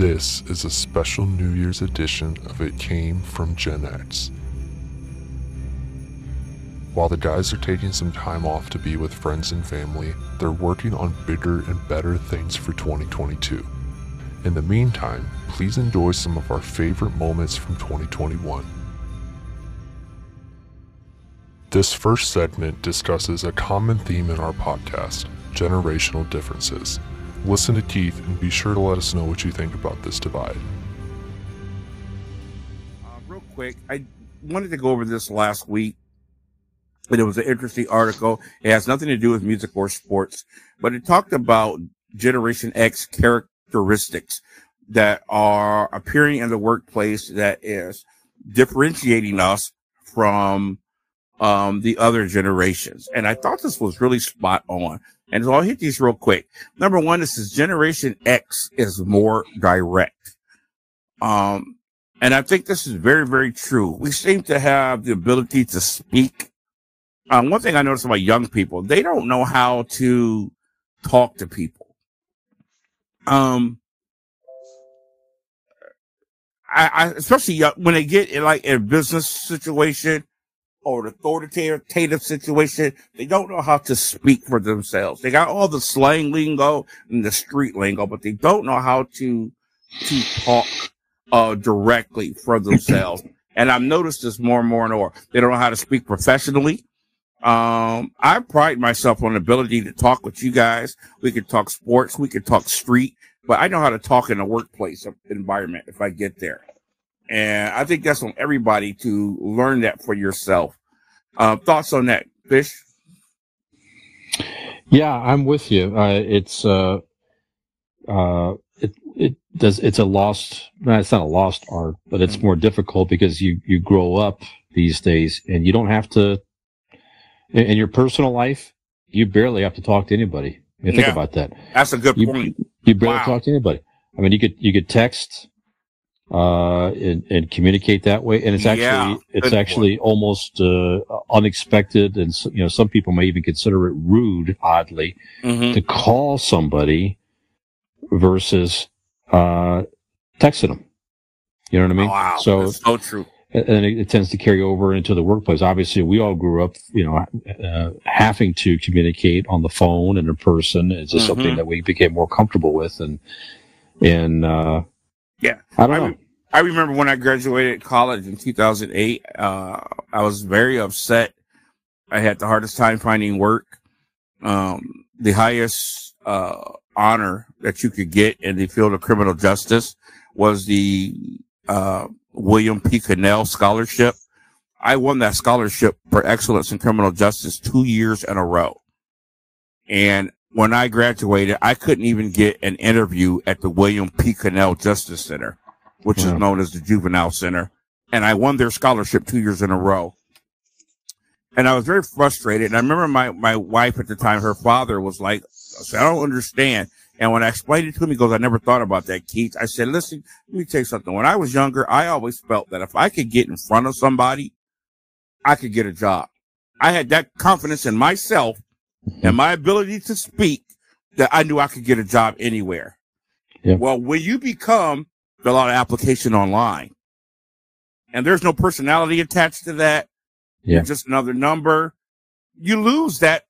This is a special New Year's edition of It Came from Gen X. While the guys are taking some time off to be with friends and family, they're working on bigger and better things for 2022. In the meantime, please enjoy some of our favorite moments from 2021. This first segment discusses a common theme in our podcast generational differences. Listen to Keith and be sure to let us know what you think about this divide. Uh, real quick, I wanted to go over this last week. And it was an interesting article. It has nothing to do with music or sports, but it talked about Generation X characteristics that are appearing in the workplace that is differentiating us from um, the other generations. And I thought this was really spot on. And so I'll hit these real quick. Number one, this is Generation X is more direct. Um, and I think this is very, very true. We seem to have the ability to speak. Um, one thing I notice about young people, they don't know how to talk to people. Um, I, I especially when they get in like a business situation, or an authoritative situation, they don't know how to speak for themselves. They got all the slang lingo and the street lingo, but they don't know how to to talk uh, directly for themselves. and I've noticed this more and more and more. They don't know how to speak professionally. Um, I pride myself on the ability to talk with you guys. We can talk sports, we can talk street, but I know how to talk in a workplace environment if I get there. And I think that's on everybody to learn that for yourself. Uh, thoughts on that, Fish? Yeah, I'm with you. Uh, it's uh, uh, it it does it's a lost. No, it's not a lost art, but it's more difficult because you you grow up these days and you don't have to. In, in your personal life, you barely have to talk to anybody. I mean, think Yeah. about that. That's a good You, point. you barely Wow. talk to anybody. I mean, you could you could text uh and, and communicate that way and it's actually Yeah, it's actually almost uh, unexpected and you know some people may even consider it rude oddly hmm to call somebody versus uh texting them you know what i mean Wow. so that's so true. and it, it tends to carry over into the workplace. Obviously, we all grew up, you know, uh, having to communicate on the phone and in person. It's just Mhm. something that we became more comfortable with, and and uh, Yeah. I don't I know. I remember when I graduated college in 2008, uh, I was very upset. I had the hardest time finding work. Um, the highest, uh, honor that you could get in the field of criminal justice was the, uh, William P. Cannell scholarship. I won that scholarship for excellence in criminal justice two years in a row. And when I graduated, I couldn't even get an interview at the William P. Cannell Justice Center, which is known as the Juvenile Center. And I won their scholarship two years in a row. And I was very frustrated. And I remember my, my wife at the time, her father was like, I said, I don't understand. And when I explained it to him, he goes, I never thought about that, Keith. I said, listen, let me tell you something. When I was younger, I always felt that if I could get in front of somebody, I could get a job. I had that confidence in myself and my ability to speak that I knew I could get a job anywhere. Yeah. Well, when you become a lot of application online and there's no personality attached to that, Yeah. just another number, you lose that,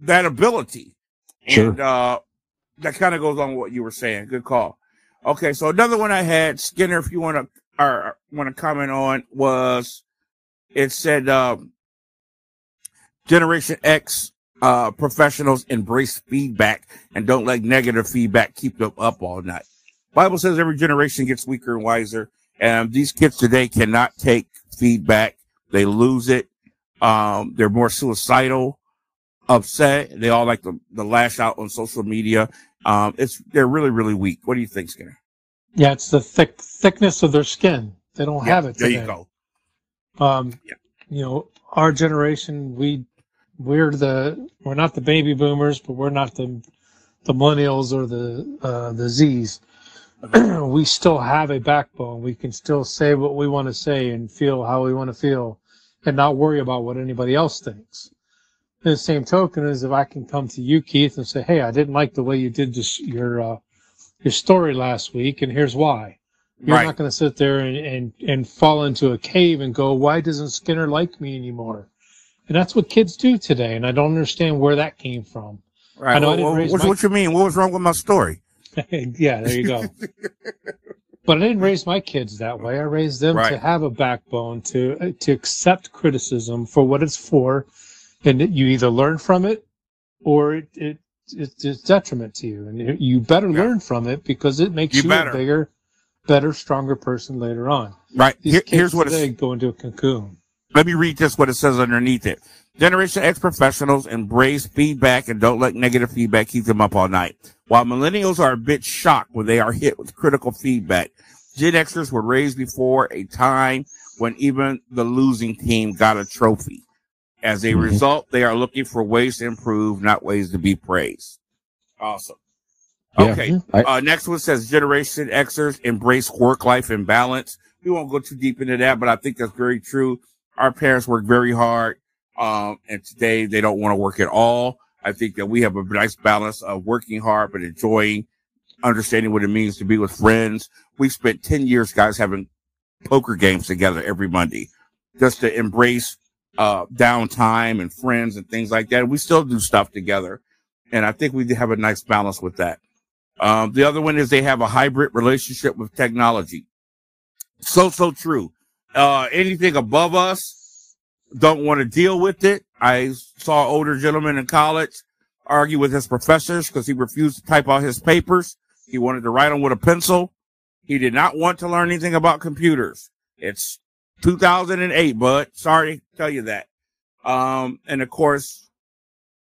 that ability. Sure. And, uh, that kind of goes on with what you were saying. Good call. Okay. So another one I had, Skinner, if you want to, or want to comment on was, it said, um, Generation X uh, professionals embrace feedback and don't let negative feedback keep them up all night. Bible says every generation gets weaker and wiser, and these kids today cannot take feedback. They lose it. Um, they're more suicidal, upset. They all like the, to lash out on social media. Um, it's they're really really weak. What do you think, Skinner? Yeah, it's the thick thickness of their skin. They don't have it There you go. Um, Yeah. you know, our generation, we we're the we're not the baby boomers, but we're not the the millennials or the uh, the Z's. we still have a backbone. We can still say what we want to say and feel how we want to feel, and not worry about what anybody else thinks. In the same token, is if I can come to you, Keith, and say, "Hey, I didn't like the way you did this, your uh, your story last week, and here's why. You're right. not going to sit there and, and, and fall into a cave and go, why doesn't Skinner like me anymore? And that's what kids do today, and I don't understand where that came from. right. I know I What, didn't what, what, you mean? What was wrong with my story? yeah, there you go. but I didn't raise my kids that way. I raised them to have a backbone, to uh, to accept criticism for what it's for, and that you either learn from it or it, it it's, detriment to you, and you- better Yeah. learn from it because it makes You you, a bigger, better, stronger person later on. Right. These Here, kids here's what it's, today go into a cocoon. Let me read just what it says underneath it. Generation X professionals embrace feedback and don't let negative feedback keep them up all night. While millennials are a bit shocked when they are hit with critical feedback, Gen Xers were raised before a time when even the losing team got a trophy. As a Mhm. result, they are looking for ways to improve, not ways to be praised. Awesome. Yeah. Okay. I, Uh, next one says Generation Xers embrace work life and balance. We won't go too deep into that, but I think that's very true. Our parents work very hard. Um, and today they don't want to work at all. I think that we have a nice balance of working hard, but enjoying, understanding what it means to be with friends. We spent 10 years, guys, having poker games together every Monday just to embrace, uh, downtime and friends and things like that. We still do stuff together. And I think we have a nice balance with that. Um, the other one is they have a hybrid relationship with technology. So, so true. Uh, anything above us don't want to deal with it. I saw older gentleman in college argue with his professors because he refused to type out his papers. He wanted to write them with a pencil. He did not want to learn anything about computers. It's 2008, bud. Sorry to tell you that. Um, and of course,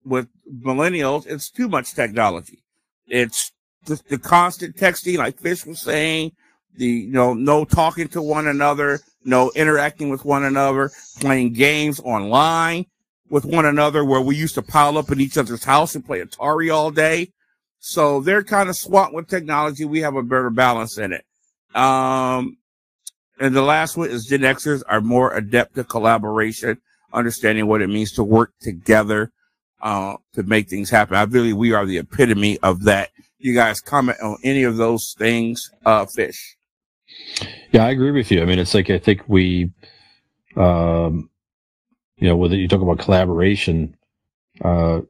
with millennials, it's too much technology. It's the, the constant texting, like Fish was saying, the, you know, no talking to one another, no interacting with one another, playing games online with one another where we used to pile up in each other's house and play Atari all day. So they're kind of swamped with technology. We have a better balance in it. Um, and the last one is Gen Xers are more adept at collaboration, understanding what it means to work together, uh, to make things happen. I believe we are the epitome of that. You guys comment on any of those things, uh, Fish. Yeah, I agree with you. I mean, it's like I think we, um, you know, whether you talk about collaboration, uh,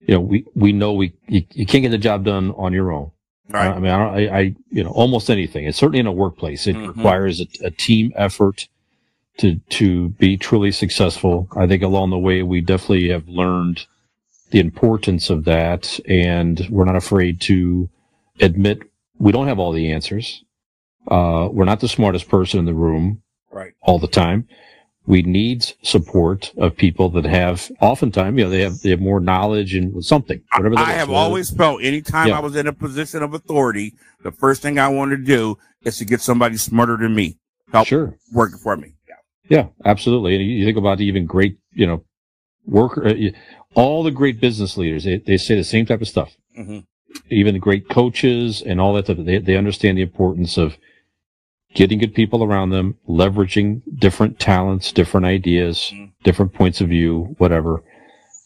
you know, we we know we you, you can't get the job done on your own. Right. I mean, I, don't, I, I you know, almost anything. It's certainly in a workplace. It Mhm. requires a, a team effort to to be truly successful. I think along the way we definitely have learned the importance of that, and we're not afraid to admit we don't have all the answers. Uh, we're not the smartest person in the room right. all the time. We need support of people that have, oftentimes, you know, they have they have more knowledge and something. Whatever that I have always felt anytime Yeah. I was in a position of authority, the first thing I wanted to do is to get somebody smarter than me help sure. working for me. Yeah. Yeah, absolutely. And you think about even great, you know, worker, uh, all the great business leaders, they, they say the same type of stuff. hmm Even the great coaches and all that stuff, they, they understand the importance of getting good people around them, leveraging different talents, different ideas, Mhm. different points of view, whatever.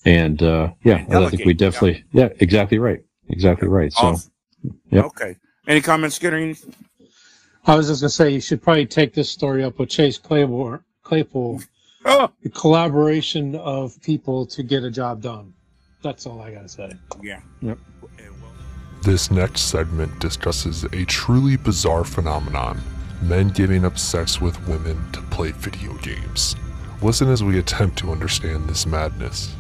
And, uh, yeah, And I think we definitely, yeah, exactly right. Exactly right. So, Awesome. Yep. Okay. Any comments, Skinner? I was just gonna say you should probably take this story up with Chase Claypool. Claypool, Oh, the collaboration of people to get a job done. That's all I gotta say. yeah. Yep. This next segment discusses a truly bizarre phenomenon men giving up sex with women to play video games. Listen as we attempt to understand this madness.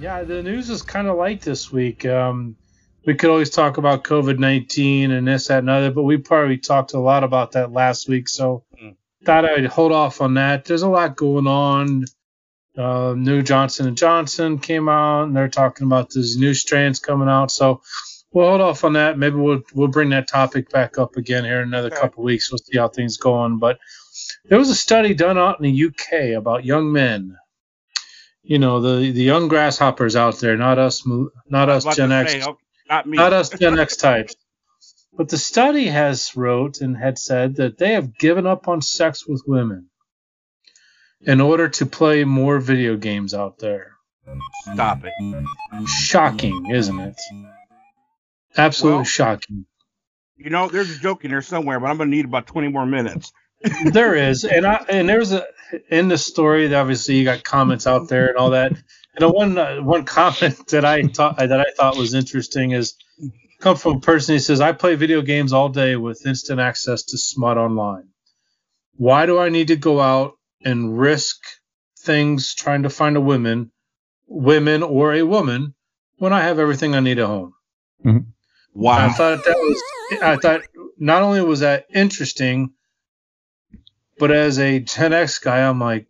Yeah, the news is kind of light this week. Um, we could always talk about COVID nineteen and this, that, and other, but we probably talked a lot about that last week. So Mm. thought I'd hold off on that. There's a lot going on. Uh, new Johnson and Johnson came out, and they're talking about these new strands coming out. So we'll hold off on that. Maybe we'll we'll bring that topic back up again here in another Okay. couple weeks. We'll see how things go on. But there was a study done out in the UK about young men. You know the the young grasshoppers out there, not us, not us Gen X, say, oh, not not us Gen X types. But the study has wrote and had said that they have given up on sex with women in order to play more video games out there. Stop it. Shocking, isn't it? Absolutely Well- shocking. You know, there's a joke in there somewhere, but I'm gonna need about 20 more minutes. there is, and I and there's a in the story. Obviously, you got comments out there and all that. And the one uh, one comment that I thought that I thought was interesting is come from a person who says, "I play video games all day with instant access to smut online. Why do I need to go out and risk things trying to find a woman, women or a woman when I have everything I need at home?" I Wow. I thought that was. I thought not only was that interesting, but as a Gen X guy, I'm like,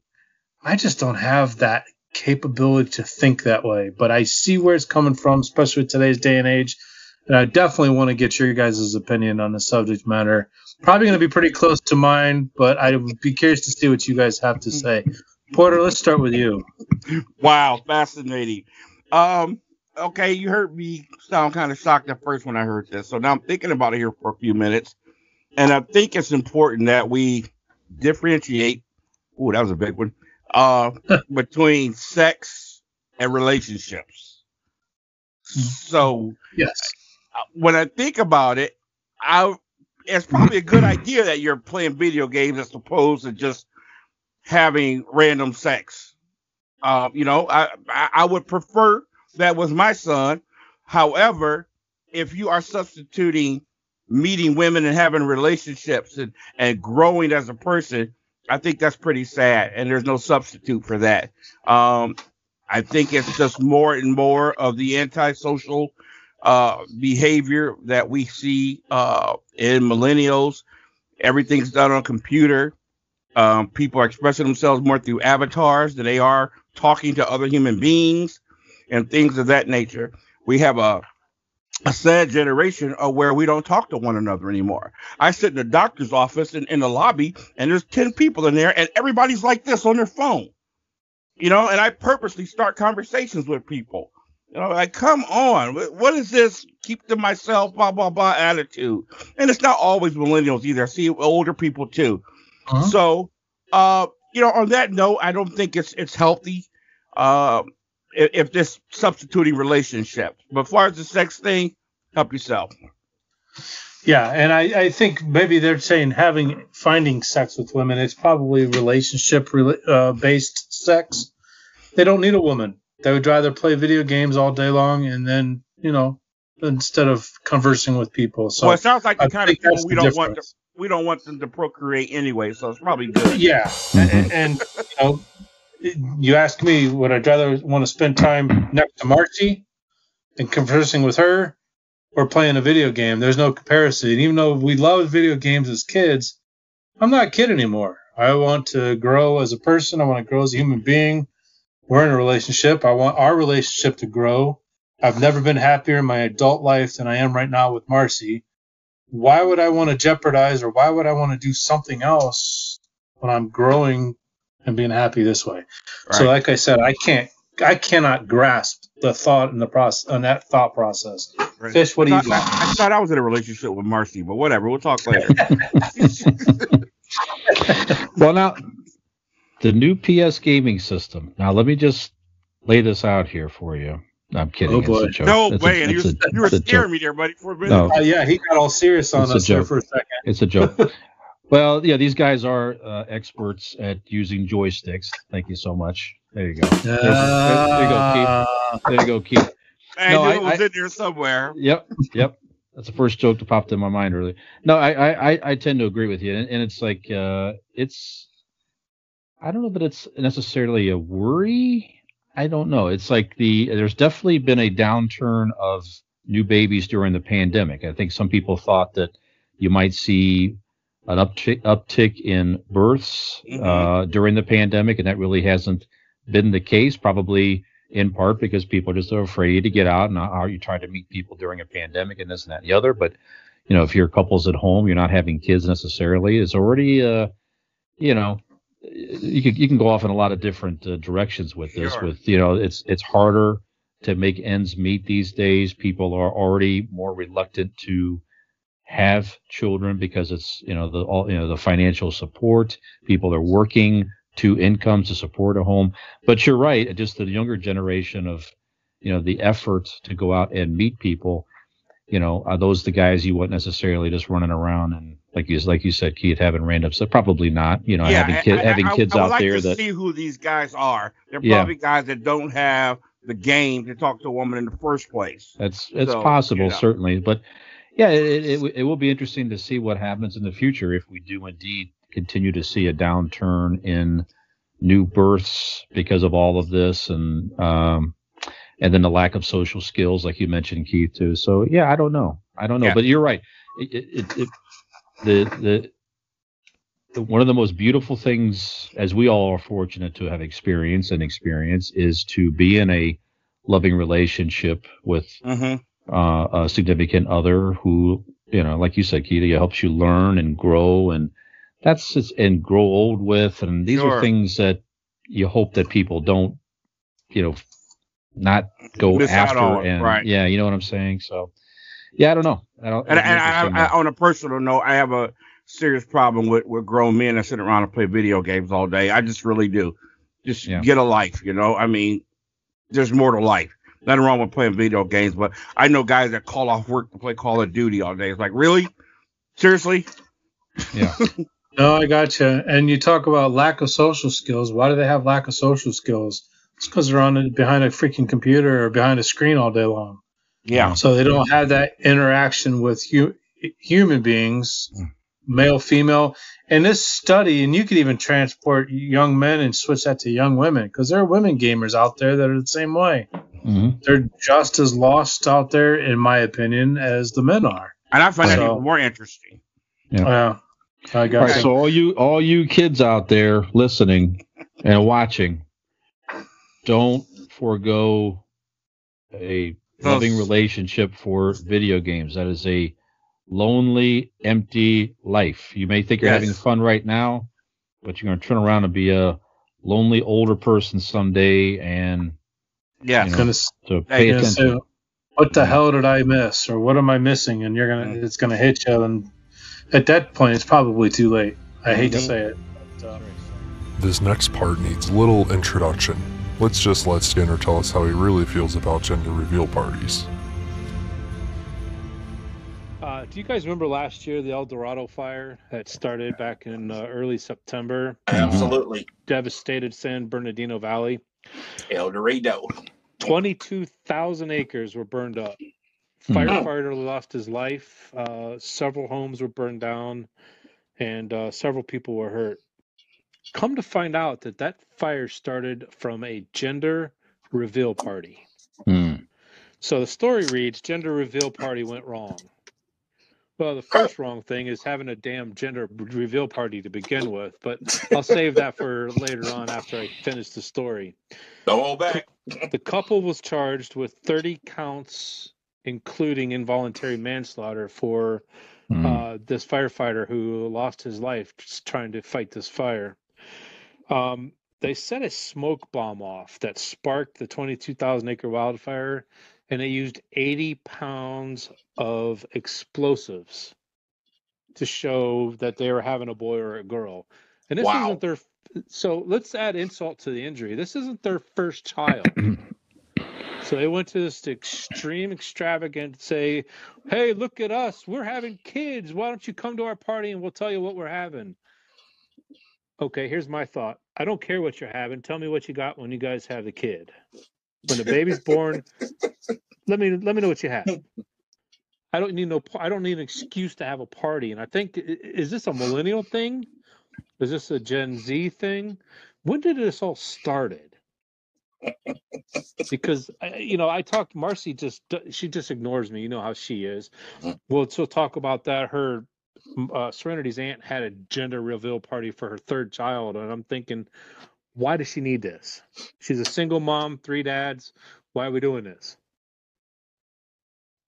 I just don't have that capability to think that way. But I see where it's coming from, especially with today's day and age. And I definitely want to get your guys' opinion on the subject matter. Probably going to be pretty close to mine, but I would be curious to see what you guys have to say. Porter, let's start with you. Wow, fascinating. Um, okay, you heard me sound kind of shocked at first when I heard this. So now I'm thinking about it here for a few minutes. And I think it's important that we differentiate. Ooh, that was a big one. Uh, between sex and relationships. So Yes. uh, when I think about it, I it's probably a good idea that you're playing video games as opposed to just having random sex. Uh, you know, I I would prefer that was my son. However, if you are substituting meeting women and having relationships and, and growing as a person, I think that's pretty sad. And there's no substitute for that. Um, I think it's just more and more of the antisocial uh, behavior that we see uh, in millennials. Everything's done on computer. Um, people are expressing themselves more through avatars than they are talking to other human beings and things of that nature. We have a a sad generation of where we don't talk to one another anymore. I sit in the doctor's office in, in the lobby and there's 10 people in there and everybody's like this on their phone. You know, and I purposely start conversations with people. You know, like, come on, what is this keep to myself, blah, blah, blah attitude? And it's not always millennials either. I see older people too. Uh-huh. So, uh, you know, on that note, I don't think it's it's healthy. Um, if, if this substituting relationship. but as far as the sex thing, help yourself. Yeah, and I, I think maybe they're saying having finding sex with women. It's probably relationship rela- uh, based sex. They don't need a woman. They would rather play video games all day long and then you know instead of conversing with people. So well, it sounds like the I kind of think people we don't want. To, we don't want them to procreate anyway, so it's probably good. Yeah, and, and you know, you ask me, would I rather want to spend time next to Marcy and conversing with her, or playing a video game? There's no comparison. Even though we loved video games as kids, I'm not a kid anymore. I want to grow as a person. I want to grow as a human being. We're in a relationship. I want our relationship to grow. I've never been happier in my adult life than I am right now with Marcy. Why would I want to jeopardize or why would I want to do something else when I'm growing and being happy this way? So, like I said, I can't, I cannot grasp the thought and the process, on that thought process. Right. Fish, what do you I, thought- got? I, I thought I was in a relationship with Marcy, but whatever. We'll talk later. Well, now the new PS gaming system. Now, let me just lay this out here for you. No, I'm kidding. Oh, It's a joke. no It's a- way, and you were, a- you were it's joke. scaring me there, buddy, for a minute. No, Uh, yeah, he got all serious on It's us there for a second. it's a joke. well, yeah, these guys are uh, experts at using joysticks. Thank you so much. There you go. There's- there, there you go, Keith. There you go, Keith. I no, knew I- it was I- in there somewhere. Yep, yep. That's the first joke that popped in my mind earlier. No, I, I, I- I tend to agree with you, and, and it's like uh, it's. I don't know that it's necessarily a worry. I don't know. It's like the there's definitely been a downturn of new babies during the pandemic. I think some people thought that you might see an uptick uptick in births Mhm. uh, during the pandemic, and that really hasn't been the case. Probably in part because people just are afraid to get out and are you trying to meet people during a pandemic and this and that and the other. But you know, if you're couples at home, you're not having kids necessarily. It's already, uh, you know, you can you can go off in a lot of different uh, directions with this. Sure. With you know, it's it's harder to make ends meet these days. People are already more reluctant to have children because it's you know the all you know the financial support. People are working two incomes to support a home. But you're right, just the younger generation of you know the effort to go out and meet people. you know, are those the guys you want necessarily just running around and like you like you said, Keith, having random stuff? Probably not. You know, having I- kid, I- having kids I would out like there to that see who these guys are. They're Yeah. probably guys that don't have the game to talk to a woman in the first place. That's it's So, possible, you know. certainly, but yeah, it, it it will be interesting to see what happens in the future if we do indeed continue to see a downturn in new births because of all of this, and um, and then the lack of social skills, like you mentioned, Keith, too. So yeah, I don't know, I don't know, Yeah. but you're right. It, it, it, the the the- one of the most beautiful things, as we all are fortunate to have experienced and experience, is to be in a loving relationship with Mm-hmm. Uh, a significant other who, you know, like you said, Keith, helps you learn and grow, and that's just, and grow old with, and these Sure. are things that you hope that people don't, you know, not go Miss after, on, and right. yeah, you know what I'm saying. So, yeah, I don't know. I don't, and I, I, on a personal note, I have a serious problem with, with grown men that sit around and play video games all day. I just really do. Just Yeah. get a life, you know. I mean, there's more to life. Nothing wrong with playing video games, but I know guys that call off work to play Call of Duty all day. It's like, really? Seriously? yeah, No, I got you. And you talk about lack of social skills. Why do they have lack of social skills? It's because they're on a, behind a freaking computer or behind a screen all day long. Yeah. So they don't have that interaction with hu- human beings, mm. Male, female. And this study, and you could even transport young men and switch that to young women because there are women gamers out there that are the same way. hmm They're just as lost out there, in my opinion, as the men are. And I find that even more interesting. Yeah. Yeah, I All got right, you. so all you all you kids out there listening and watching, don't forego a loving relationship for video games. That is a lonely, empty life. You may think you're Yes. having fun right now, but you're going to turn around and be a lonely older person someday, and Yeah. You know, Gonna s- so pay gonna attention. say, what the hell did I miss, or what am I missing? And you're gonna, Mm. it's gonna hit you, and at that point, it's probably too late. I hate to Mhm. say it. But, uh, This next part needs little introduction. Let's just let Skinner tell us how he really feels about gender reveal parties. Uh, do you guys remember last year the El Dorado fire that started back in uh, early September? Absolutely. Devastated San Bernardino Valley. El Dorado. 22,000 acres were burned up. Hmm. Firefighter lost his life. Uh, several homes were burned down, and uh, several people were hurt. Come to find out that that fire started from a gender reveal party. Hmm. So the story reads gender reveal party went wrong. Well, the first wrong thing is having a damn gender reveal party to begin with, but I'll save that for later on after I finish the story. Go all back. The couple was charged with 30 counts, including involuntary manslaughter, for Hmm. uh, this firefighter who lost his life trying to fight this fire. Um, they set a smoke bomb off that sparked the 22,000 acre wildfire, and they used 80 pounds of explosives to show that they were having a boy or a girl. And this Wow. isn't their. So let's add insult to the injury. This isn't their first child. So they went to this extreme extravagant say, Hey, look at us. We're having kids. Why don't you come to our party and we'll tell you what we're having? Okay, here's my thought. I don't care what you're having. Tell me what you got when you guys have the kid. When the baby's born, let me let me know what you have. I don't need no I don't need an excuse to have a party. And I think is this a millennial thing? Is this a Gen Z thing? When did this all started? because you know I talked Marcy just she just ignores me. You know how she is. Well, so talk about that. Her uh, Serenity's aunt had a gender reveal party for her third child, and I'm thinking, why does she need this? She's a single mom, three dads. Why are we doing this?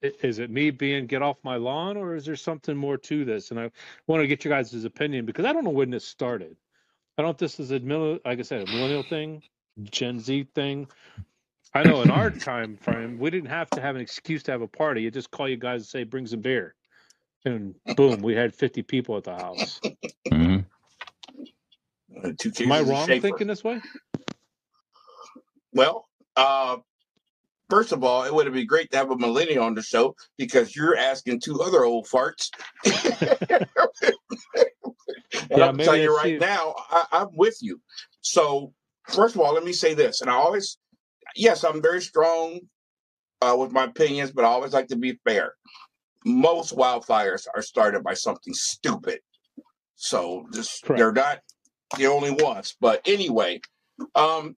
Is it me being get off my lawn, or is there something more to this? And I want to get you guys' opinion because I don't know when this started. I don't know if this is a mil- like I said, a millennial thing, Gen Z thing. I know in our time frame, we didn't have to have an excuse to have a party. You just call you guys and say, bring some beer. And boom, we had 50 people at the house. Mhm. Uh, Two Am I wrong thinking this way? Well, uh, first of all, it would have been great to have a millennial on the show because you're asking two other old farts. and Yeah, I'm telling you right you. now, I, I'm with you. So, first of all, let me say this, and I always, yes, I'm very strong uh, with my opinions, but I always like to be fair. Most wildfires are started by something stupid. So, just they're not the only ones. But anyway, um,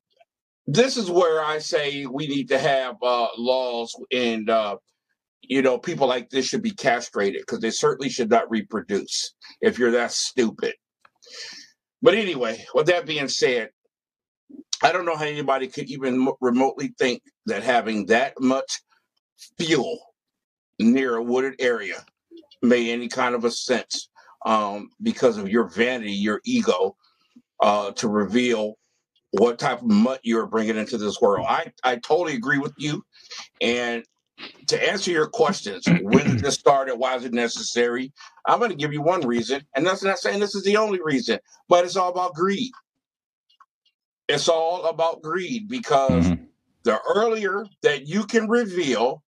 this is where I say we need to have uh, laws and uh, you know people like this should be castrated because they certainly should not reproduce if you're that stupid. But anyway, with that being said, I don't know how anybody could even remotely think that having that much fuel near a wooded area made any kind of a sense um, because of your vanity, your ego, uh, to reveal what type of mutt you're bringing into this world. I, I totally agree with you. And to answer your questions, when did this start and why is it necessary? I'm going to give you one reason, and that's not saying this is the only reason, but it's all about greed. It's all about greed because Mhm. the earlier that you can reveal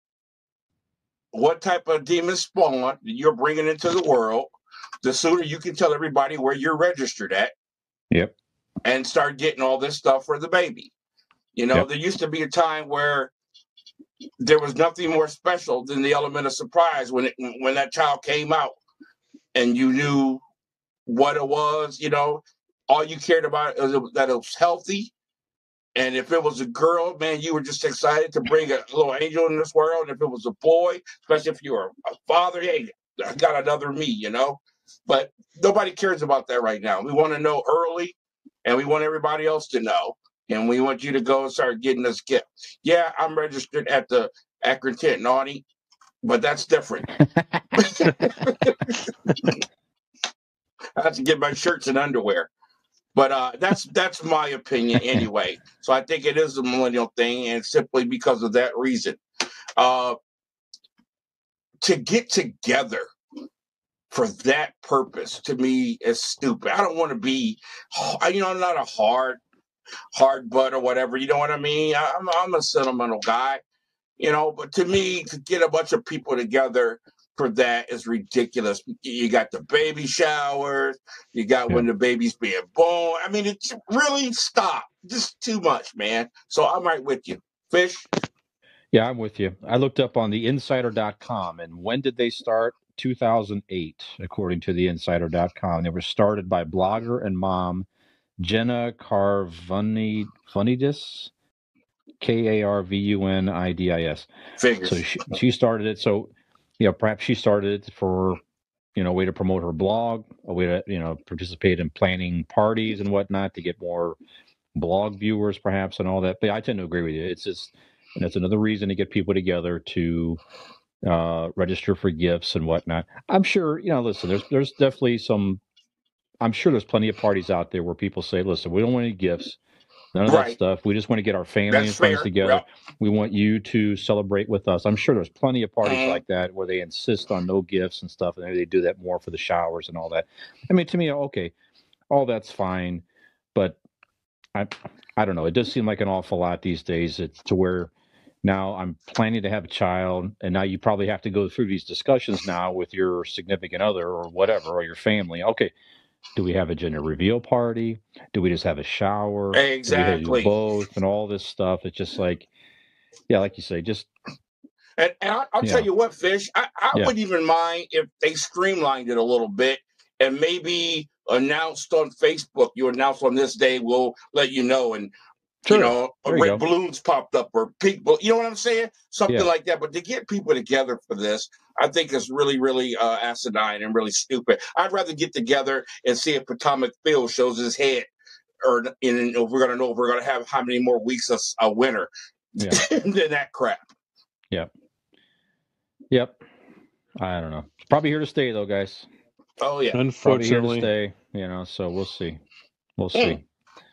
what type of demon spawn you're bringing into the world, the sooner you can tell everybody where you're registered at. Yep. And start getting all this stuff for the baby. You know, Yep. there used to be a time where there was nothing more special than the element of surprise when it when that child came out and you knew what it was, you know, all you cared about is that it was healthy. And if it was a girl, man, you were just excited to bring a little angel in this world. And if it was a boy, especially if you were a father, hey, I got another me, you know. But nobody cares about that right now. We want to know early, and we want everybody else to know. And we want you to go and start getting this gift. Yeah, I'm registered at the Akron Tent Naughty, but that's different. I have to get my shirts and underwear. But uh, that's that's my opinion anyway. So I think it is a millennial thing, and simply because of that reason, uh, to get together for that purpose to me is stupid. I don't want to be, you know, I'm not a hard hard butt or whatever. You know what I mean? I'm I'm a sentimental guy, you know. But to me, to get a bunch of people together for that is ridiculous. You got the baby showers, you got when the baby's being born. I mean, it's really stop. Just too much, man. So I'm right with you. Fish. Yeah, I'm with you. I looked up on the insider.com and when did they start? 2008, according to the insider.com. They were started by blogger and mom Jenna Carvuni Funidis, K A R V U N I D I S. Figures. So she, she started it. So, you know, perhaps she started it for, you know, a way to promote her blog, a way to, you know, participate in planning parties and whatnot to get more blog viewers, perhaps, and all that. But I tend to agree with you. It's just, and it's another reason to get people together to uh, register for gifts and whatnot. I'm sure, you know, listen, there's there's definitely some. I'm sure there's plenty of parties out there where people say, "Listen, we don't want any gifts, none of that stuff. We just want to get our family That's and friends fair. together. Yep. We want you to celebrate with us." I'm sure there's plenty of parties Mhm. like that where they insist on no gifts and stuff, and maybe they do that more for the showers and all that. I mean, to me, okay, all that's fine, but I, I don't know. It does seem like an awful lot these days. It's to where now I'm planning to have a child, and now you probably have to go through these discussions now with your significant other or whatever or your family. Okay, do we have a gender reveal party? Do we just have a shower? Do we have Exactly. both and all this stuff. It's just like, yeah, like you say, just And, and I, I'll tell you what, Fish, I, I Yeah. wouldn't even mind if they streamlined it a little bit and maybe announced on Facebook, you announce on this day, we'll let you know. And, Sure. you know, There red go. balloons popped up or pink, you know what I'm saying? Something Yeah. like that. But to get people together for this, I think is really, really uh, asinine and really stupid. I'd rather get together and see if Potomac Phil shows his head. Or in, if we're gonna know if we're gonna have how many more weeks of s- a winter Yeah. than that crap. yep. Yep. I don't know. Probably here to stay though, guys. Oh yeah, Probably here to Unfortunately, stay. You know, so we'll see. We'll Hmm. see. It,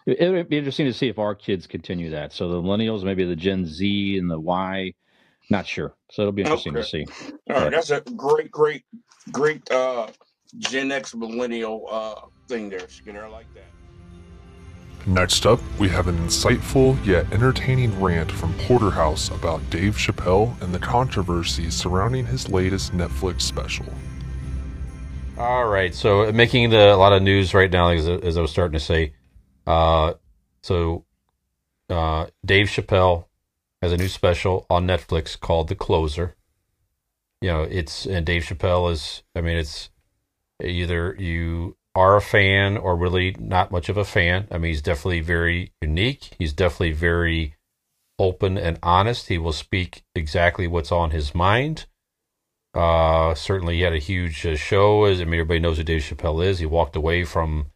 it would be interesting to see if our kids continue that. So the millennials, maybe the Gen Z and the Y, not sure. So it'll be interesting to see. All right, that's a great, great, great uh Gen X millennial uh thing there, Skinner. I like that. Next up, we have an insightful yet entertaining rant from Porterhouse about Dave Chappelle and the controversies surrounding his latest Netflix special. All right, so making the, a lot of news right now, as, as I was starting to say. Uh, so uh, Dave Chappelle has a new special on Netflix called The Closer. You know, it's and Dave Chappelle is. I mean, it's either you are a fan or really not much of a fan. I mean, he's definitely very unique. He's definitely very open and honest. He will speak exactly what's on his mind. Uh, certainly, he had a huge uh, show. As I mean, everybody knows who Dave Chappelle is. He walked away from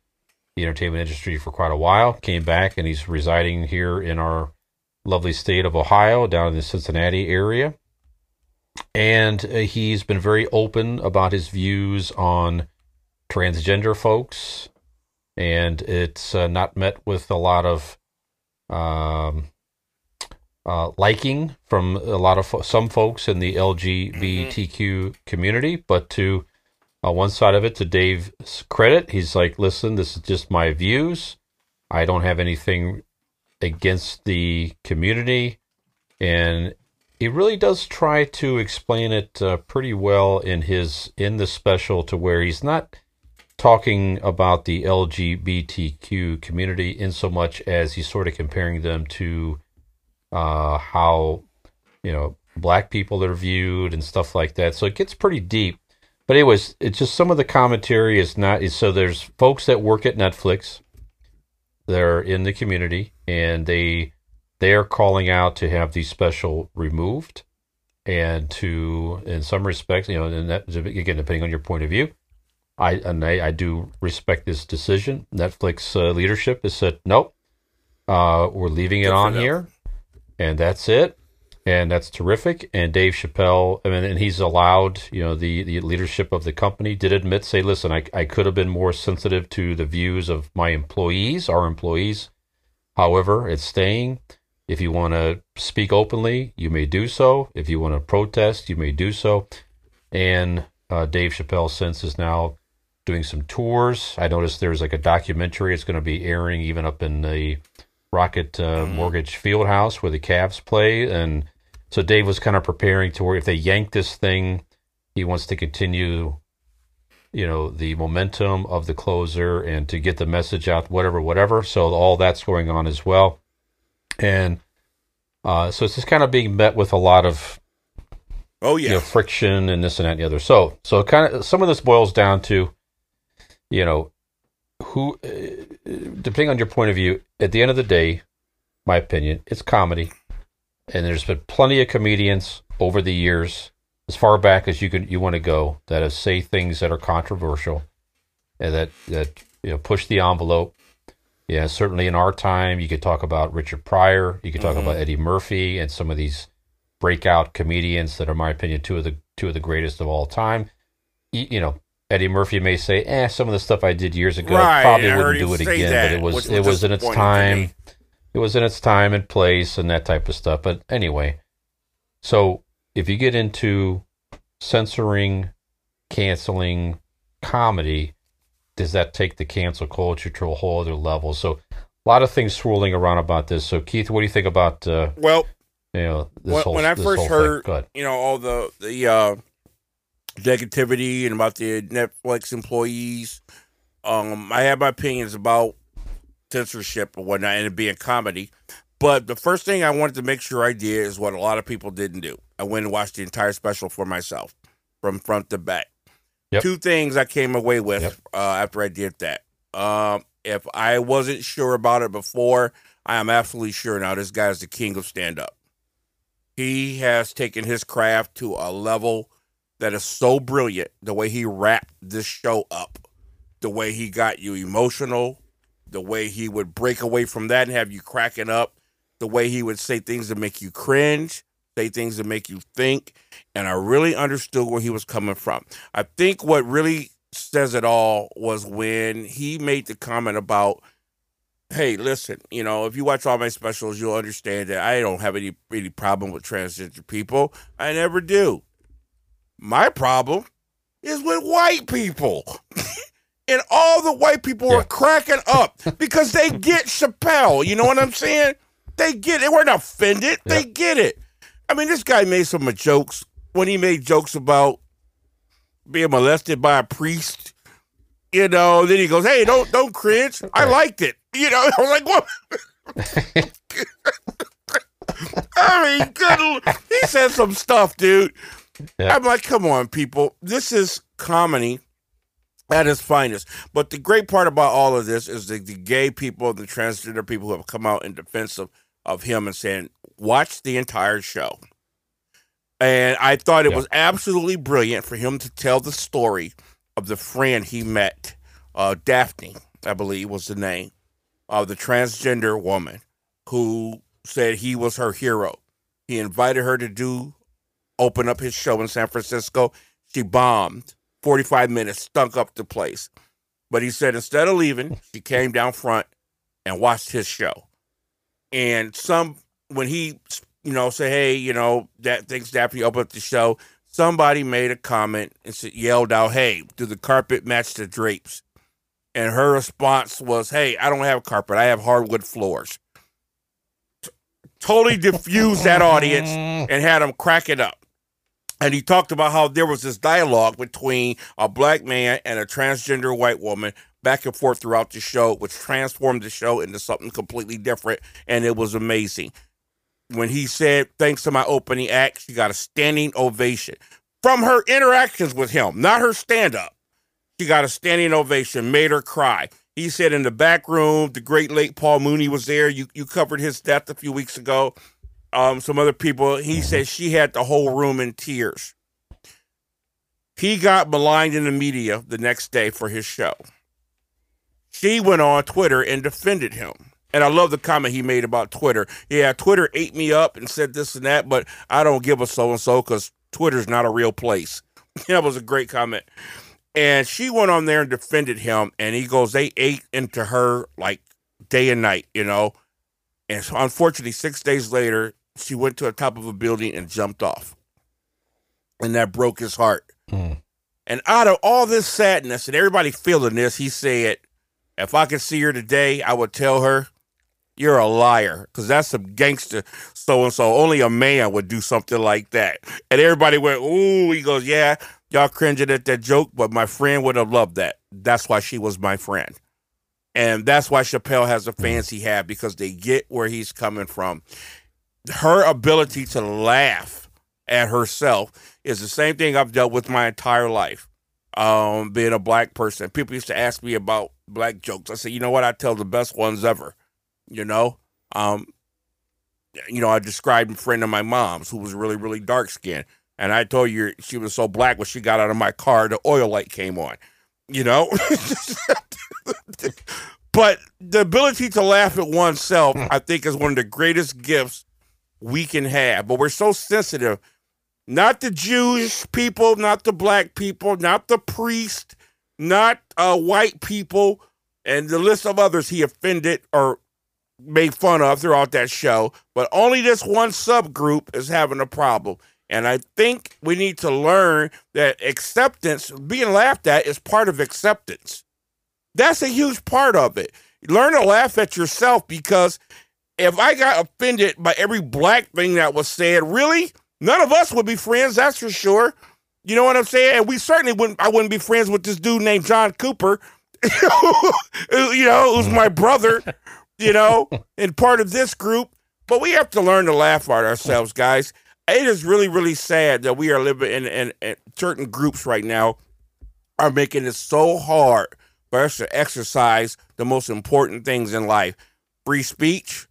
the entertainment industry for quite a while, came back, and he's residing here in our lovely state of Ohio, down in the Cincinnati area. And uh, he's been very open about his views on transgender folks, and it's uh, not met with a lot of um, uh, liking from a lot of fo- some folks in the LGBTQ mm-hmm. community. But to uh, one side of it, to Dave's credit, he's like, "Listen, this is just my views. I don't have anything against the community," and he really does try to explain it uh, pretty well in his in the special to where he's not talking about the LGBTQ community in so much as he's sort of comparing them to uh, how you know black people are viewed and stuff like that. So it gets pretty deep. But anyways, it's just some of the commentary is not is so there's folks that work at Netflix. They're in the community and they they are calling out to have these special removed and to in some respects, you know, and that again depending on your point of view I and I, I do respect this decision. Netflix uh, leadership has said nope, uh, we're leaving it on here, and that's it, and that's terrific. And Dave Chappelle, I mean, and he's allowed, you know, the the leadership of the company did admit, say, listen, I I could have been more sensitive to the views of my employees, our employees. However, it's staying. If you want to speak openly, you may do so. If you want to protest, you may do so. And uh, Dave Chappelle since is now doing some tours. I noticed there's like a documentary. It's going to be airing even up in the Rocket uh, mm-hmm. Mortgage Field House where the Cavs play. And so Dave was kind of preparing to where if they yank this thing, he wants to continue, you know, the momentum of the closer and to get the message out, whatever, whatever. So all that's going on as well. And uh, so it's just kind of being met with a lot of oh yeah you know, friction and this and that and the other. So so kind of some of this boils down to you know, who, uh, depending on your point of view, at the end of the day, my opinion, it's comedy. And there's been plenty of comedians over the years, as far back as you can you want to go, that have say things that are controversial and that that you know push the envelope. Yeah, certainly in our time, you could talk about Richard Pryor, you could talk mm-hmm. about Eddie Murphy, and some of these breakout comedians that are, in my opinion, two of the two of the greatest of all time. You, you know, Eddie Murphy may say, "Eh, some of the stuff I did years ago right, probably I wouldn't do it again." That, but it was it was in its time. It was in its time and place and that type of stuff. But anyway, so if you get into censoring, canceling comedy, does that take the cancel culture to a whole other level? So a lot of things swirling around about this. So Keith, what do you think about? Uh, well, you know, when, whole, when I first heard, you know, all the the uh, negativity and about the Netflix employees. Um, I have my opinions about censorship and whatnot, and it being comedy. But the first thing I wanted to make sure I did is what a lot of people didn't do. I went and watched the entire special for myself, from front to back. Yep. Two things I came away with yep. uh, after I did that. Um, if I wasn't sure about it before, I am absolutely sure now. This guy is the king of stand up. He has taken his craft to a level that is so brilliant. The way he wrapped this show up, the way he got you emotional, the way he would break away from that and have you cracking up, the way he would say things that make you cringe, say things that make you think. And I really understood where he was coming from. I think what really says it all was when he made the comment about hey, listen, you know, if you watch all my specials, you'll understand that I don't have any any problem with transgender people. I never do. My problem is with white people. and all the white people Yeah. were cracking up because they get Chappelle. You know what I'm saying? They get it. We're not offended. They get it. I mean, this guy made some jokes when he made jokes about being molested by a priest. You know, then he goes, "Hey, don't don't cringe. I liked it." You know, I was like, "What?" I mean, good. He said some stuff, dude. Yeah. I'm like, come on, people. This is comedy at its finest. But the great part about all of this is the, the gay people, the transgender people who have come out in defense of, of him and saying, watch the entire show. And I thought it Yeah. was absolutely brilliant for him to tell the story of the friend he met, uh, Daphne, I believe was the name of the transgender woman who said he was her hero. He invited her to do open up his show in San Francisco. She bombed. 45 minutes, stunk up the place. But he said instead of leaving, she came down front and watched his show. And some, when he, you know, said, hey, you know, that thinks Daphne opened up the show, somebody made a comment and said, yelled out, hey, do the carpet match the drapes? And her response was, hey, I don't have carpet. I have hardwood floors. T- totally diffused that audience and had them crack it up. And he talked about how there was this dialogue between a black man and a transgender white woman back and forth throughout the show, which transformed the show into something completely different. And it was amazing. When he said, Thanks to my opening act, she got a standing ovation from her interactions with him, not her stand up. She got a standing ovation, made her cry. He said in the back room, the great late Paul Mooney was there. You you covered his death a few weeks ago um, some other people. He said she had the whole room in tears. He got maligned in the media the next day for his show. She went on Twitter and defended him. And I love the comment he made about Twitter. Yeah, Twitter ate me up and said this and that, but I don't give a so and so because Twitter's not a real place. that was a great comment. And she went on there and defended him. And he goes, they ate into her like day and night, you know. And so unfortunately, six days later, she went to the top of a building and jumped off. And that broke his heart. Hmm. And out of all this sadness and everybody feeling this, he said, if I could see her today, I would tell her, you're a liar. Because that's some gangster so and so. Only a man would do something like that. And everybody went, ooh. He goes, yeah, y'all cringing at that joke, but my friend would have loved that. That's why she was my friend. And that's why Chappelle has the fans he had because they get where he's coming from. Her ability to laugh at herself is the same thing I've dealt with my entire life. Um, being a black person, people used to ask me about black jokes. I said, you know what? I tell the best ones ever. You know, um, you know, I described a friend of my mom's who was really, really dark skinned, and I told you she was so black when she got out of my car, the oil light came on. You know, but the ability to laugh at oneself, I think, is one of the greatest gifts we can have. But we're so sensitive. Not the Jewish people, not the black people, not the priest, not uh, white people, and the list of others he offended or made fun of throughout that show. But only this one subgroup is having a problem. And I think we need to learn that acceptance, being laughed at, is part of acceptance. That's a huge part of it. Learn to laugh at yourself because if I got offended by every black thing that was said, really, none of us would be friends, that's for sure. You know what I'm saying? And we certainly wouldn't I wouldn't be friends with this dude named John Cooper, you know, who's my brother, you know, and part of this group. But we have to learn to laugh at ourselves, guys. It is really, really sad that we are living in, in, in certain groups right now are making it so hard for us to exercise the most important things in life free speech,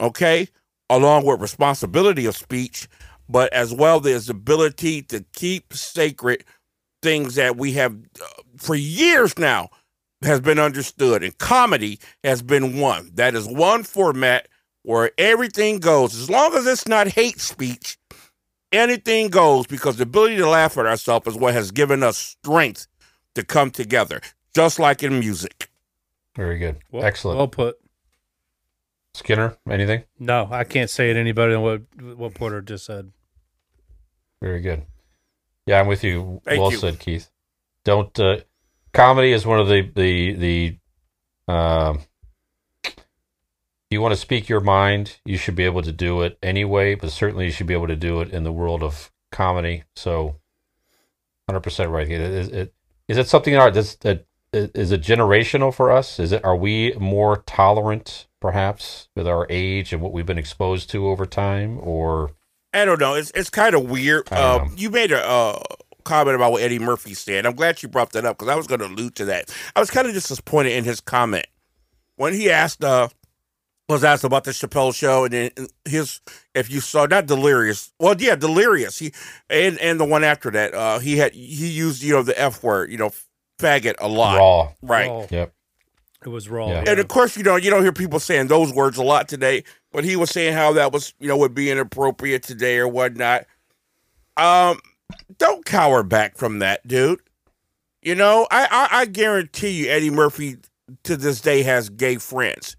okay, along with responsibility of speech, but as well there's ability to keep sacred things that we have uh, for years now has been understood and comedy has been one that is one format where everything goes as long as it's not hate speech anything goes because the ability to laugh at ourselves is what has given us strength to come together just like in music Very good. Well, Excellent. Well put. Skinner, anything? No, I can't say it any better than what what Porter just said. Very good. Yeah, I'm with you. Thank well you. said, Keith. Don't uh, comedy is one of the the the. Um, you want to speak your mind, you should be able to do it anyway. But certainly, you should be able to do it in the world of comedy. So, hundred percent right. Is it, is it something in our that's that is it generational for us? Is it are we more tolerant, perhaps, with our age and what we've been exposed to over time, or I don't know. It's it's kind of weird. Uh, know. you made a uh, comment about what Eddie Murphy said. I'm glad you brought that up because I was going to allude to that. I was kind of disappointed in his comment when he asked uh was asked about the Chappelle show and then his if you saw not delirious well yeah delirious he and and the one after that uh he had he used you know the f word you know faggot a lot raw? right Raw. Yep. It was raw. Yeah. and of course, you know, you don't hear people saying those words a lot today, but he was saying how that was, you know, would be inappropriate today or whatnot. Um, don't cower back from that, dude. You know, I, I, I guarantee you Eddie Murphy to this day has gay friends.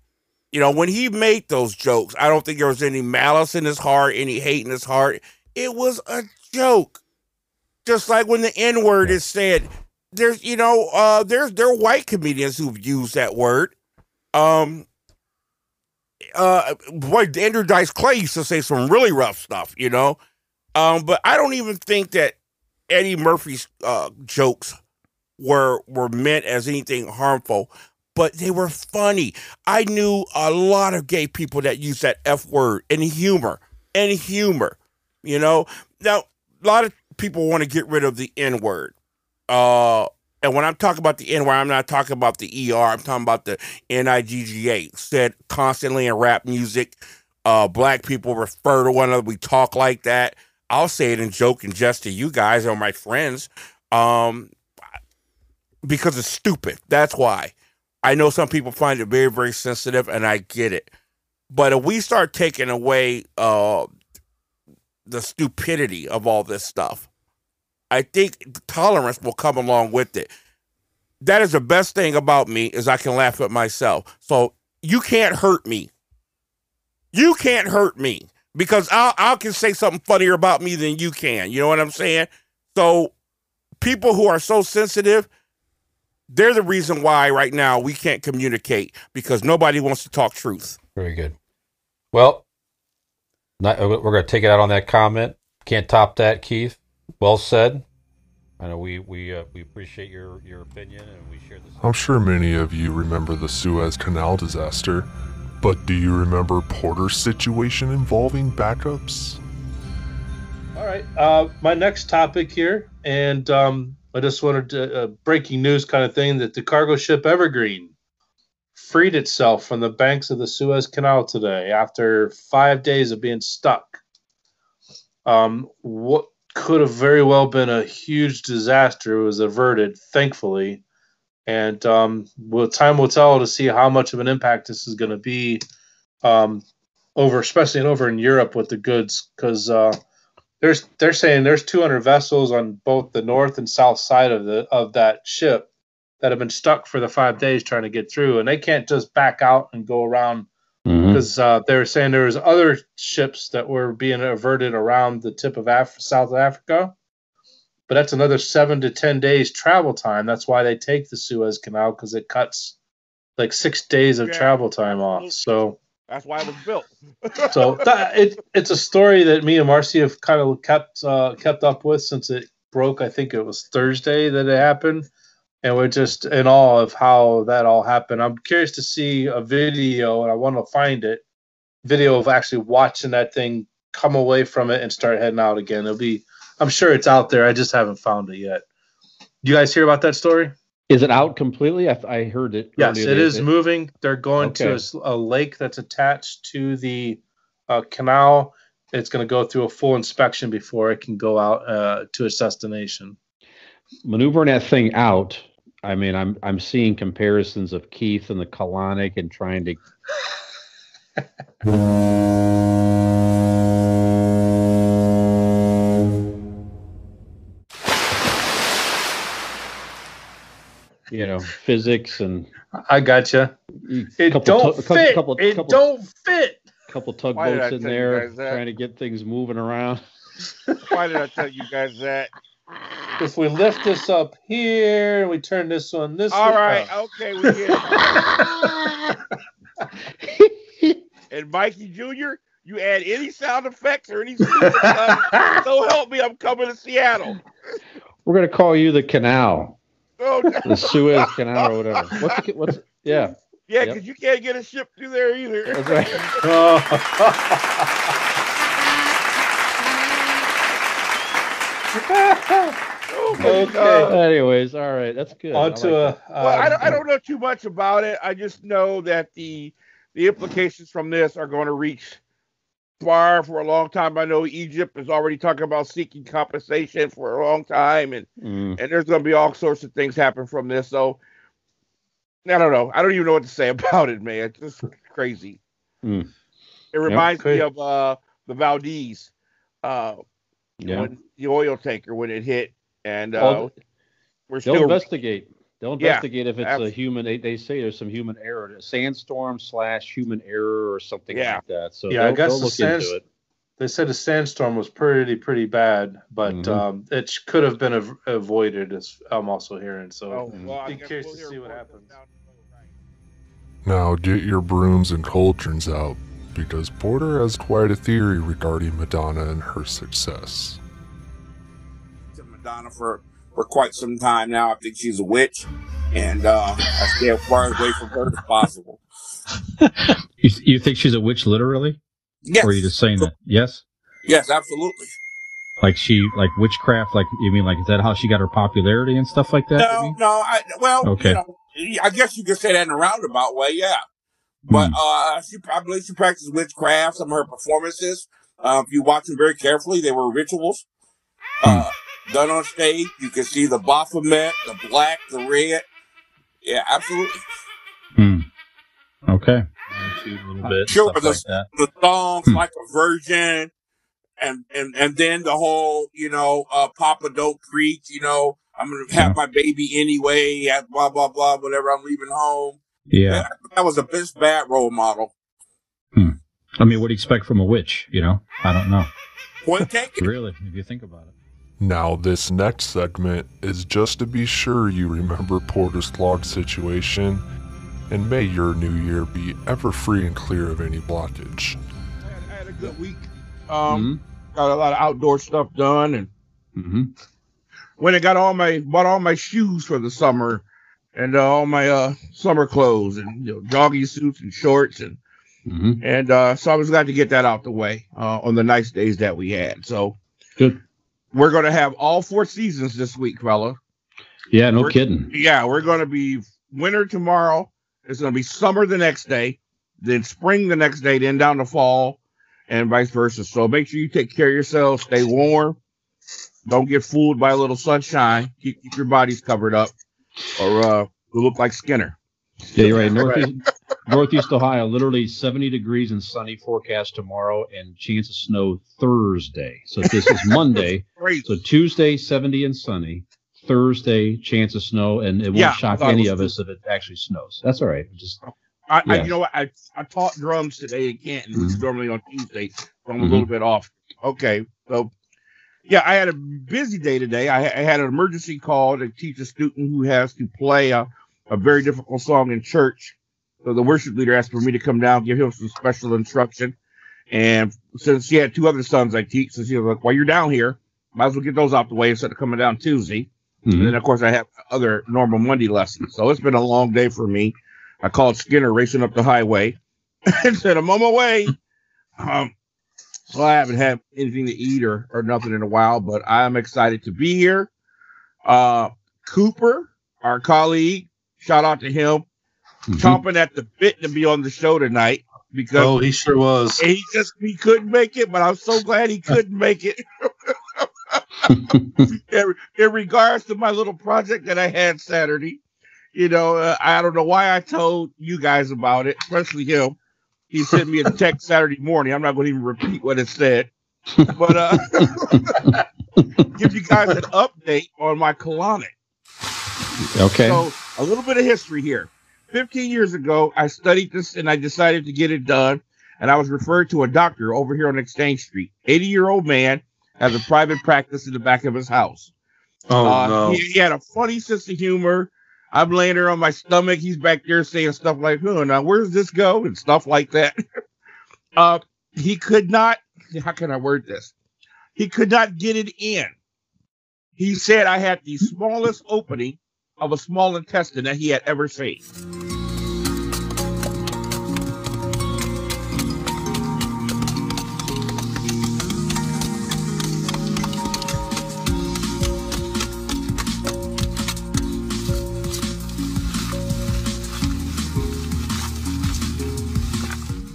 You know, when he made those jokes, I don't think there was any malice in his heart, any hate in his heart. It was a joke. Just like when the N word is said, there's you know, uh there's there are white comedians who've used that word. Um uh boy Andrew Dice Clay used to say some really rough stuff, you know. Um, but I don't even think that Eddie Murphy's uh jokes were were meant as anything harmful, but they were funny. I knew a lot of gay people that use that F word in humor. in humor. You know? Now, a lot of people want to get rid of the N word. Uh and when I'm talking about the N word, I'm not talking about the ER. I'm talking about the N I G G A. Said constantly in rap music. Uh, black people refer to one another. We talk like that. I'll say it in joke and jest to you guys or my friends. Um, because it's stupid. That's why. I know some people find it very, very sensitive, and I get it. But if we start taking away uh, the stupidity of all this stuff, I think tolerance will come along with it. That is the best thing about me is I can laugh at myself. So you can't hurt me. You can't hurt me because I I can say something funnier about me than you can. You know what I'm saying? So people who are so sensitive, they're the reason why right now we can't communicate because nobody wants to talk truth. Very good. Well, not, we're going to take it out on that comment. Can't top that, Keith. Well said. I know we we uh, we appreciate your your opinion and we share this. I'm sure many of you remember the Suez Canal disaster, but do you remember Porter's situation involving backups? All right. Uh, my next topic here, and um, I just wanted to, uh, breaking news kind of thing that the cargo ship Evergreen freed itself from the banks of the Suez Canal today after five days of being stuck. Um, what could have very well been a huge disaster It was averted, thankfully. And um, well, time will tell to see how much of an impact this is going to be um, over, especially over in Europe with the goods, because uh, there's they're saying there's 200 vessels on both the north and south side of the of that ship that have been stuck for the five days trying to get through, and they can't just back out and go around. Because uh, they were saying there was other ships that were being averted around the tip of Af- South Africa, but that's another seven to ten days travel time. That's why they take the Suez Canal because it cuts like six days of Yeah. travel time off. So That's why it was built. so that, it it's a story that me and Marcy have kind of kept uh, kept up with since it broke. I think it was Thursday that it happened, and we're just in awe of how that all happened. I'm curious to see a video, and I want to find it. Video of actually watching that thing come away from it and start heading out again. It'll be. I'm sure it's out there. I just haven't found it yet. Do you guys hear about that story? Is it out completely? I, I heard it. Yes, it is it they- is they- moving. They're going to a Okay. a, lake that's attached to the uh, canal. It's going to go through a full inspection before it can go out uh, to its destination. Maneuvering that thing out. I mean, I'm I'm seeing comparisons of Keith and the colonic and trying to. You know, physics and I gotcha. It don't tu- fit. couple- it couple- don't fit. A couple Why did I tugboats in there trying to get things moving around. Why did I tell you guys that? if we lift this up here and we turn this one this All way. right, oh. okay, we get it. and Mikey Jr., you add any sound effects or any stupid stuff, so help me, I'm coming to Seattle. We're gonna call you the canal, Oh, no. the Suez Canal or whatever. What's the, what's yeah? yeah, Yep. because you can't get a ship through there either. That's right. Oh, my Okay. God. Anyways, all right, that's good. I On like to that. a. Well, I um, don't, I don't know too much about it. I just know that the the implications from this are going to reach far for a long time. I know Egypt is already talking about seeking compensation for a long time, and Mm. and there's going to be all sorts of things happen from this. So I don't know. I don't even know what to say about it, man. It's just crazy. Mm. It reminds me of uh, the Valdez, uh, Yeah. when the oil tanker when it hit, and uh, Well, we're They'll still investigate. They'll Yeah, investigate if it's abs- a human. They, they say there's some human error, a sandstorm slash human error or something Yeah. like that. So Yeah, I guess the look sands- into it. They said the sandstorm was pretty pretty bad, but Mhm. um, it could have been av- avoided. As I'm also hearing, so Oh, well, I Be curious we'll to see what happens. down the road, right? Now get your brooms and cauldrons out because Porter has quite a theory regarding Madonna and her success. To Madonna for, for quite some time now. I think she's a witch, and uh, I stay as far away from her as possible. You, you think she's a witch literally? Yes, Or are you just saying that? Yes? yes, absolutely. Like she, like witchcraft, like, you mean like, is that how she got her popularity and stuff like that? No, no. I, well, Okay. you know, I guess you could say that in a roundabout way, yeah. But Hmm. uh, she probably she practiced witchcraft. Some of her performances, uh, if you watch them very carefully, they were rituals uh, done on stage. You can see the Baphomet, the black, the red. Yeah, absolutely. Hmm. Okay. A little bit, Sure, the- like the songs Hmm. like a virgin and and and then the whole you know uh papa don't preach you know i'm gonna have Yeah. my baby anyway at blah blah blah whenever i'm leaving home Yeah. that was a best bad role model Hmm. I mean, what do you expect from a witch? You know? I don't know. point taken Really, if you think about it. Now, this next segment is just to be sure you remember Porter's log situation, and may your new year be ever free and clear of any blockage. I had, I had a good week um got a lot of outdoor stuff done and Mm-hmm. went and got all my bought all my shoes for the summer and uh, all my uh summer clothes and you know jogging suits and shorts and Mm-hmm. And uh, so I was glad to get that out the way uh, on the nice days that we had. So Good. We're going to have all four seasons this week, fella. Yeah, no We're- kidding. Yeah, we're going to be winter tomorrow. It's going to be summer the next day, then spring the next day, then down to fall, and vice versa. So make sure you take care of yourselves, stay warm. Don't get fooled by a little sunshine. Keep, keep your bodies covered up, or uh, you'll look like Skinner. Yeah, you're right. Northeast, Northeast Ohio, literally 70 degrees and sunny forecast tomorrow, and chance of snow Thursday. So this is Monday. So Tuesday, 70 and sunny. Thursday, chance of snow, and it won't Yeah, shock any of us if it actually snows. That's all right. Just I, I you know what I I taught drums today in Canton, which is normally on Tuesday, so I'm a little mm-hmm. bit off. Okay, so yeah, I had a busy day today. I, I had an emergency call to teach a student who has to play a, a very difficult song in church. So the worship leader asked for me to come down, give him some special instruction. And since she had two other sons I teach, so she was like, "While you're down here, might as well get those out the way instead of coming down Tuesday." mhm. And then, of course, I have other normal Monday lessons. So it's been a long day for me. I called Skinner racing up the highway and said, I'm on my way. Um, so I haven't had anything to eat or, or nothing in a while, but I'm excited to be here. Uh, Cooper, our colleague, shout out to him, Mhm. chomping at the bit to be on the show tonight because oh, he sure was. he just he couldn't make it, but I'm so glad he couldn't make it. in, in regards to my little project that I had Saturday, you know, uh, I don't know why I told you guys about it, especially him. He sent me a text Saturday morning. I'm not going to even repeat what it said, but uh, give you guys an update on my colonic. okay. So a little bit of history here. 15 years ago, I studied this and I decided to get it done. And I was referred to a doctor over here on Exchange Street. 80 year old man has a private practice in the back of his house. Oh Uh, no. he, he had a funny sense of humor. I'm laying there on my stomach. He's back there saying stuff like, "Oh, now where's this go?" and stuff like that. uh, he could not. How can I word this? He could not get it in. He said I had the smallest opening of a small intestine that he had ever seen.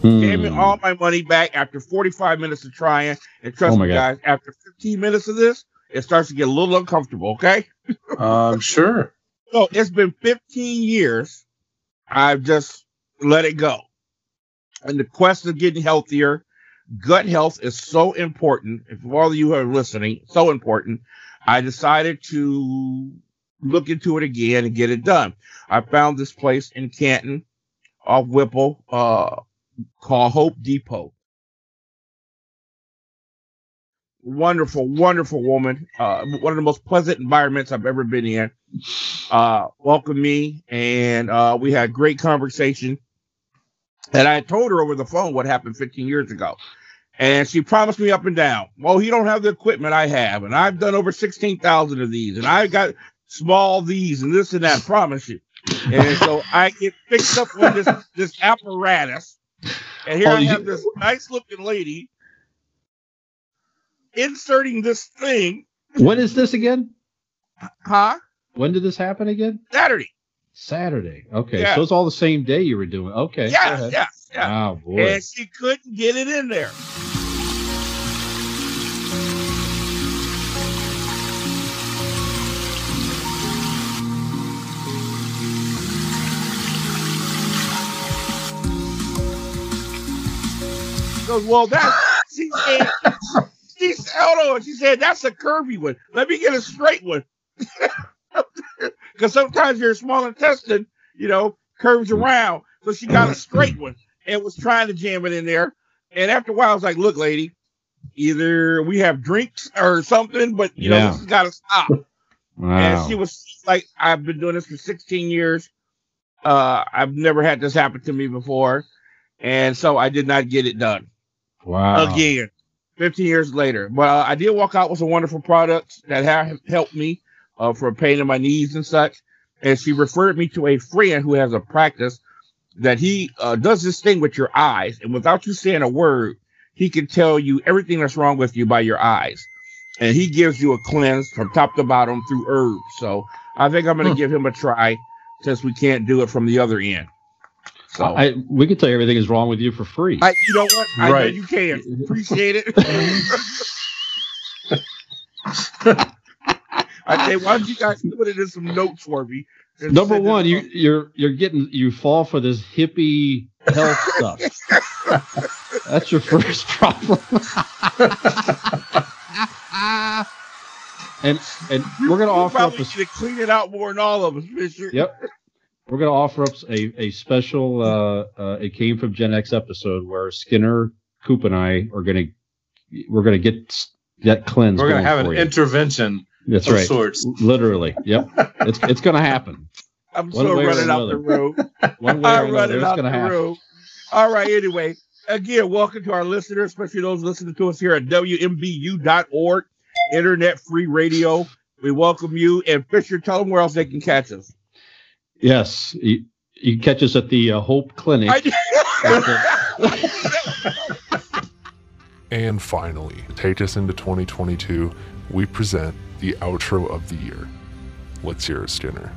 Gave me Hmm. all my money back after 45 minutes of trying. And trust Oh me, God. guys, after 15 minutes of this, it starts to get a little uncomfortable. Okay. I'm sure. So it's been 15 years. I've just let it go. And the quest of getting healthier, gut health is so important. If all of you are listening, so important. I decided to look into it again and get it done. I found this place in Canton off Whipple, uh, called Hope Depot. Wonderful, wonderful woman. Uh, one of the most pleasant environments I've ever been in. Uh, welcomed me, and uh, we had great conversation. And I told her over the phone what happened 15 years ago. And she promised me up and down, well, you don't have the equipment I have, and I've done over 16,000 of these, and I've got small these and this and that, promise you. And so I get fixed up with this, this apparatus. And here Oh, I you- have this nice looking lady inserting this thing, When is this again? huh? When did this happen again? Saturday. Saturday. Okay, Yeah. so it's all the same day you were doing. Okay. Yeah, yeah, yeah. Oh boy. And she couldn't get it in there. Goes, well, that she she said, hold on. She said, that's a curvy one. Let me get a straight one. Because sometimes your small intestine, you know, curves around. So she got a straight one and was trying to jam it in there. And after a while, I was like, look, lady, either we have drinks or something, but you know, Yeah. this has got to stop. wow. And she was like, I've been doing this for 16 years. Uh, I've never had this happen to me before. And so I did not get it done wow. again, 15 years later. But uh, I did walk out with some wonderful products that have helped me uh, for pain in my knees and such. And she referred me to a friend who has a practice that he uh, does this thing with your eyes. And without you saying a word, he can tell you everything that's wrong with you by your eyes. And he gives you a cleanse from top to bottom through herbs. So I think I'm going to Hmm. give him a try since we can't do it from the other end. So I, I, we can tell you everything is wrong with you for free. you know what? I know Right. you can. Appreciate it. I say, why don't you guys put it in some notes for me? Number one, you, you're you're getting you fall for this hippie health stuff. That's your first problem. and and we're gonna You offer up probably a need to clean it out more than all of us, Fisher. Yep. We're going to offer up a, a special, uh, uh, it came from Gen X episode where Skinner, Coop, and I are going to, we're going to get that cleanse. We're gonna have an you. intervention That's of right. sorts. Literally. Yep. It's, it's going to happen. I'm One so or running out the road. One way I'm another, it's out going the to happen. All right. Anyway, again, welcome to our listeners, especially those listening to us here at WMBU.org, internet free radio. We welcome you. And Fisher, tell them where else they can catch us. Yes. You, you can catch us at the uh, Hope Clinic. I, And finally, to take us into 2022, we present the outro of the year. Let's hear it, Skinner.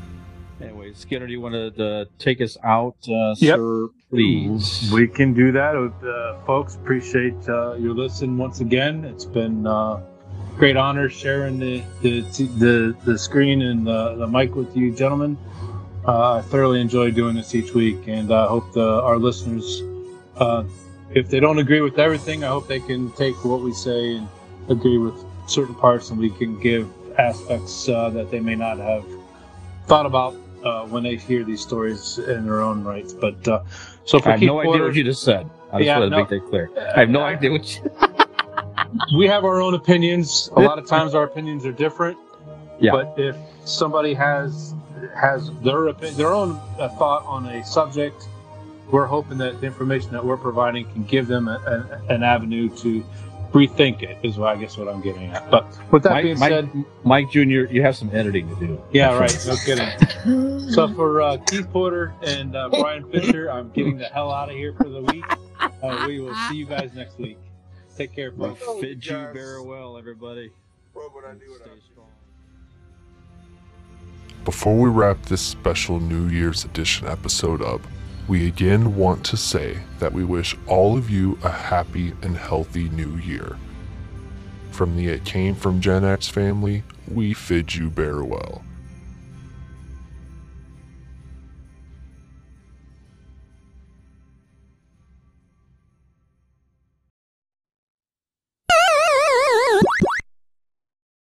Anyway, Skinner, do you want to uh, take us out, uh, Yep. sir, please? We can do that, uh, folks. Appreciate uh, your listen once again. It's been uh, great honor sharing the the the, the screen and the, the mic with you, gentlemen. Uh, I thoroughly enjoy doing this each week, and I hope the, our listeners, uh, if they don't agree with everything, I hope they can take what we say and agree with certain parts, and we can give aspects uh, that they may not have thought about uh, when they hear these stories in their own rights. But uh, so for I have no idea what you just said. I just Yeah, want to no. make that clear. I have no idea what you. we have our own opinions. A lot of times our opinions are different. Yeah. But if somebody has has their opi- their own uh, thought on a subject, we're hoping that the information that we're providing can give them a, a, an avenue to rethink it. Is what I guess what I'm getting at. But with that Mike, being Mike, said, Mike Jr., you have some editing to do. yeah, right. No kidding. So for uh, Keith Porter and uh, Brian Fisher, I'm getting the hell out of here for the week. Uh, we will see you guys next week. Take care, folks. Fit you very well, everybody. Stay strong. Before we wrap this special New Year's edition episode up, we again want to say that we wish all of you a happy and healthy new year. From the It Came From Gen X family, we fid you bear well.